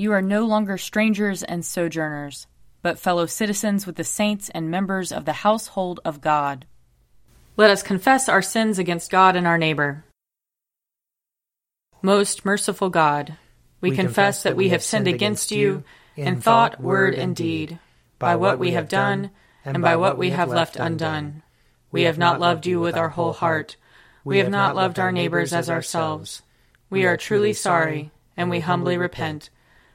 You are no longer strangers and sojourners, but fellow citizens with the saints and members of the household of God. Let us confess our sins against God and our neighbor. Most merciful God, we, we confess that we have sinned against you in thought, word, and deed, by what we have done and by what we have left undone. We have not loved you with our whole heart. We have not loved our neighbors as ourselves. We are truly sorry, and we humbly repent.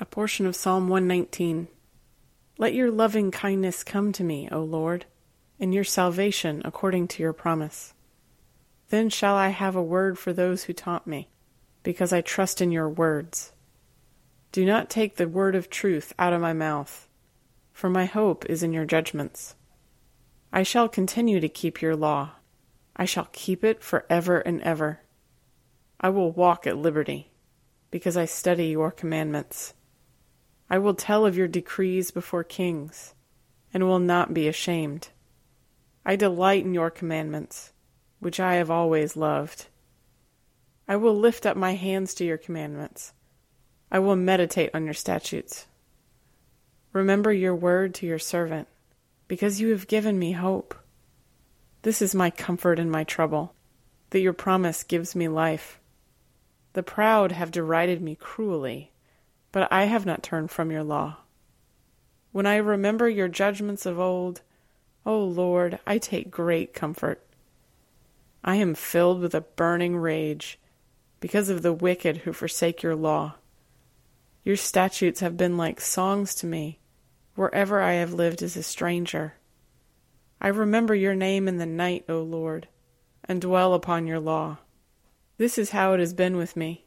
A portion of Psalm 119. Let your loving kindness come to me, O Lord, and your salvation according to your promise. Then shall I have a word for those who taunt me, because I trust in your words. Do not take the word of truth out of my mouth, for my hope is in your judgments. I shall continue to keep your law. I shall keep it for ever and ever. I will walk at liberty, because I study your commandments. I will tell of your decrees before kings, and will not be ashamed. I delight in your commandments, which I have always loved. I will lift up my hands to your commandments. I will meditate on your statutes. Remember your word to your servant, because you have given me hope. This is my comfort in my trouble, that your promise gives me life. The proud have derided me cruelly but I have not turned from your law. When I remember your judgments of old, O Lord, I take great comfort. I am filled with a burning rage because of the wicked who forsake your law. Your statutes have been like songs to me wherever I have lived as a stranger. I remember your name in the night, O Lord, and dwell upon your law. This is how it has been with me,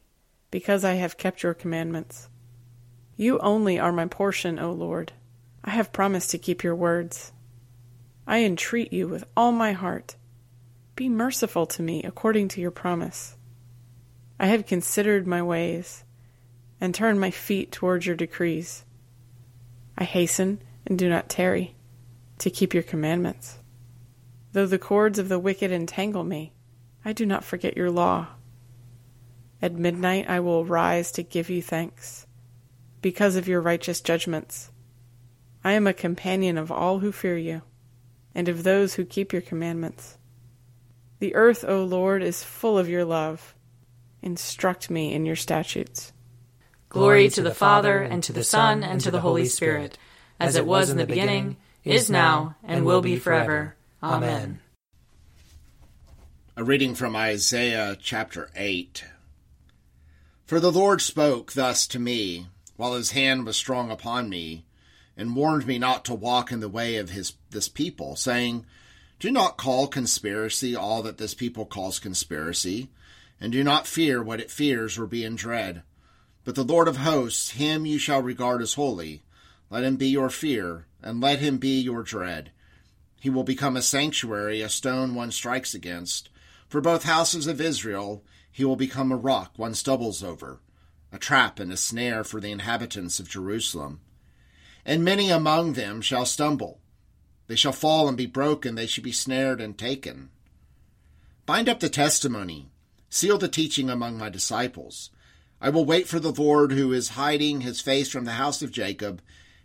because I have kept your commandments. You only are my portion, O Lord. I have promised to keep your words. I entreat you with all my heart. Be merciful to me according to your promise. I have considered my ways and turned my feet towards your decrees. I hasten and do not tarry to keep your commandments. Though the cords of the wicked entangle me, I do not forget your law. At midnight I will rise to give you thanks because of your righteous judgments. I am a companion of all who fear you, and of those who keep your commandments. The earth, O Lord, is full of your love. Instruct me in your statutes. Glory to the Father, and to the Son, and to the Holy Spirit, as it was in the beginning, is now, and will be forever. Amen. A reading from Isaiah chapter 8. For the Lord spoke thus to me while his hand was strong upon me, and warned me not to walk in the way of his this people, saying, Do not call conspiracy all that this people calls conspiracy, and do not fear what it fears or be in dread. But the Lord of hosts, him you shall regard as holy. Let him be your fear, and let him be your dread. He will become a sanctuary, a stone one strikes against. For both houses of Israel, he will become a rock one stumbles over a trap and a snare for the inhabitants of Jerusalem. And many among them shall stumble. They shall fall and be broken, they shall be snared and taken. Bind up the testimony, seal the teaching among my disciples. I will wait for the Lord who is hiding his face from the house of Jacob,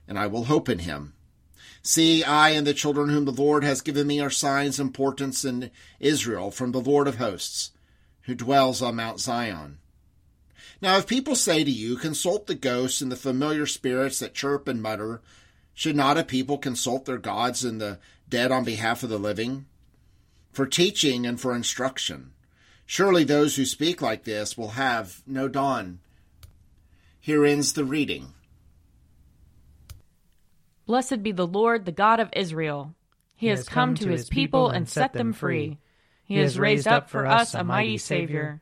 and I will hope in him. See, I and the children whom the Lord has given me are signs and portents in Israel from the Lord of hosts, who dwells on Mount Zion. Now, if people say to you, Consult the ghosts and the familiar spirits that chirp and mutter, should not a people consult their gods and the dead on behalf of the living? For teaching and for instruction. Surely those who speak like this will have no dawn. Here ends the reading. Blessed be the Lord, the God of Israel. He, he has come, come to his people and set them free. He has raised up for us a mighty Savior,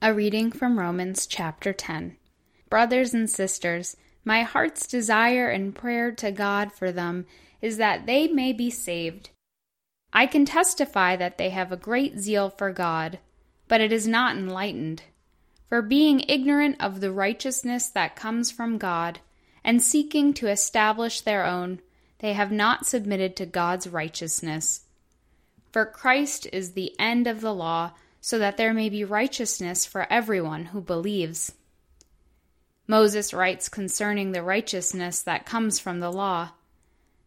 A reading from Romans chapter 10. Brothers and sisters, my heart's desire and prayer to God for them is that they may be saved. I can testify that they have a great zeal for God, but it is not enlightened. For being ignorant of the righteousness that comes from God, and seeking to establish their own, they have not submitted to God's righteousness. For Christ is the end of the law, so that there may be righteousness for everyone who believes. Moses writes concerning the righteousness that comes from the law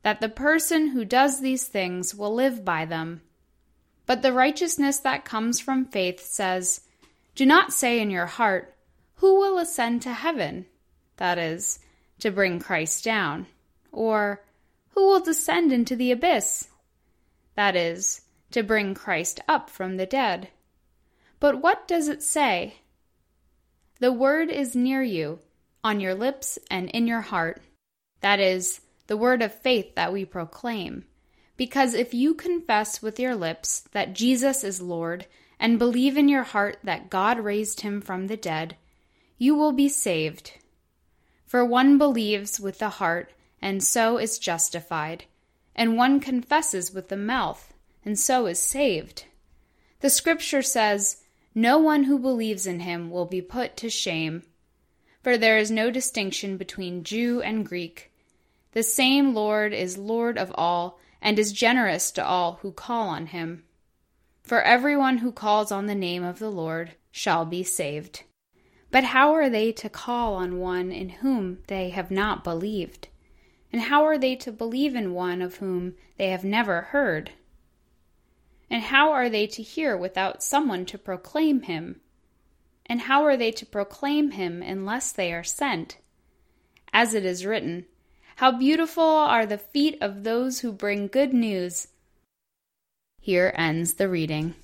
that the person who does these things will live by them. But the righteousness that comes from faith says, Do not say in your heart, Who will ascend to heaven? That is, to bring Christ down. Or, Who will descend into the abyss? That is, to bring Christ up from the dead. But what does it say? The word is near you, on your lips and in your heart. That is, the word of faith that we proclaim. Because if you confess with your lips that Jesus is Lord and believe in your heart that God raised him from the dead, you will be saved. For one believes with the heart and so is justified, and one confesses with the mouth and so is saved. The scripture says, No one who believes in him will be put to shame. For there is no distinction between Jew and Greek the same Lord is Lord of all, and is generous to all who call on him. For everyone who calls on the name of the Lord shall be saved. But how are they to call on one in whom they have not believed? And how are they to believe in one of whom they have never heard? And how are they to hear without someone to proclaim him? And how are they to proclaim him unless they are sent? As it is written, how beautiful are the feet of those who bring good news. Here ends the reading.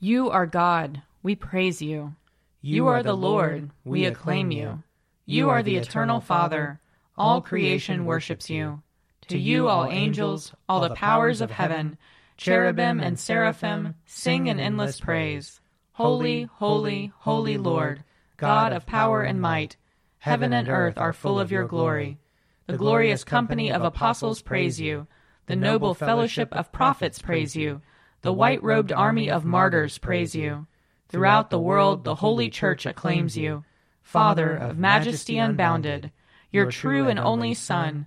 You are God, we praise you. You are the Lord, we acclaim you. You are the eternal Father, all creation worships you. To you, all angels, all the powers of heaven, cherubim and seraphim, sing an endless praise. Holy, holy, holy Lord, God of power and might. Heaven and earth are full of your glory. The glorious company of apostles praise you. The noble fellowship of prophets praise you. The white robed army of martyrs praise you. Throughout the world, the holy church acclaims you. Father of majesty unbounded, your true and only Son,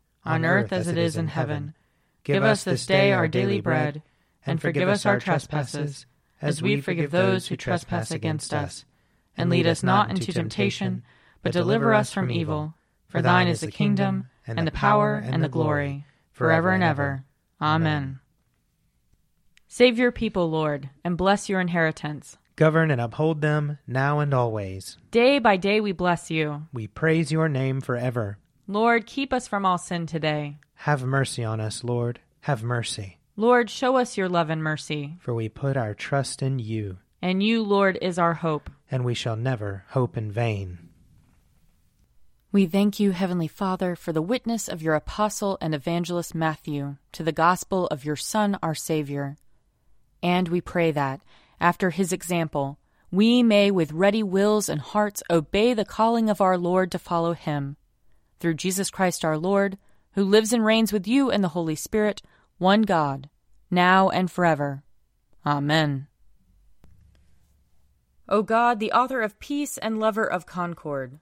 on earth as it is in heaven. Give us this day our daily bread, and forgive us our trespasses, as we forgive those who trespass against us. And lead us not into temptation, but deliver us from evil. For thine is the kingdom, and the power, and the glory, forever and ever. Amen. Save your people, Lord, and bless your inheritance. Govern and uphold them now and always. Day by day we bless you. We praise your name forever. Lord, keep us from all sin today. Have mercy on us, Lord. Have mercy. Lord, show us your love and mercy. For we put our trust in you. And you, Lord, is our hope. And we shall never hope in vain. We thank you, Heavenly Father, for the witness of your apostle and evangelist Matthew to the gospel of your Son, our Savior. And we pray that, after his example, we may with ready wills and hearts obey the calling of our Lord to follow him. Through Jesus Christ our Lord, who lives and reigns with you and the Holy Spirit, one God, now and forever. Amen. O God, the author of peace and lover of concord,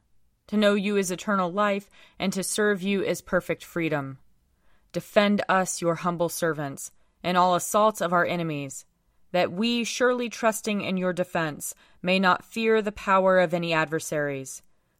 to know you is eternal life, and to serve you is perfect freedom. Defend us, your humble servants, in all assaults of our enemies that we, surely trusting in your defense, may not fear the power of any adversaries.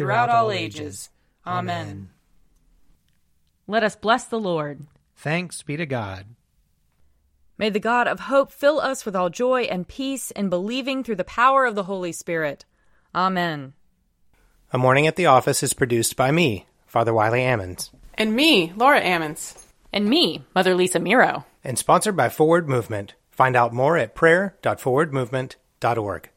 throughout all ages. Amen. Let us bless the Lord. Thanks be to God. May the God of hope fill us with all joy and peace in believing through the power of the Holy Spirit. Amen. A Morning at the Office is produced by me, Father Wiley Ammons. And me, Laura Ammons. And me, Mother Lisa Meirow. And sponsored by Forward Movement. Find out more at prayer.forwardmovement.org.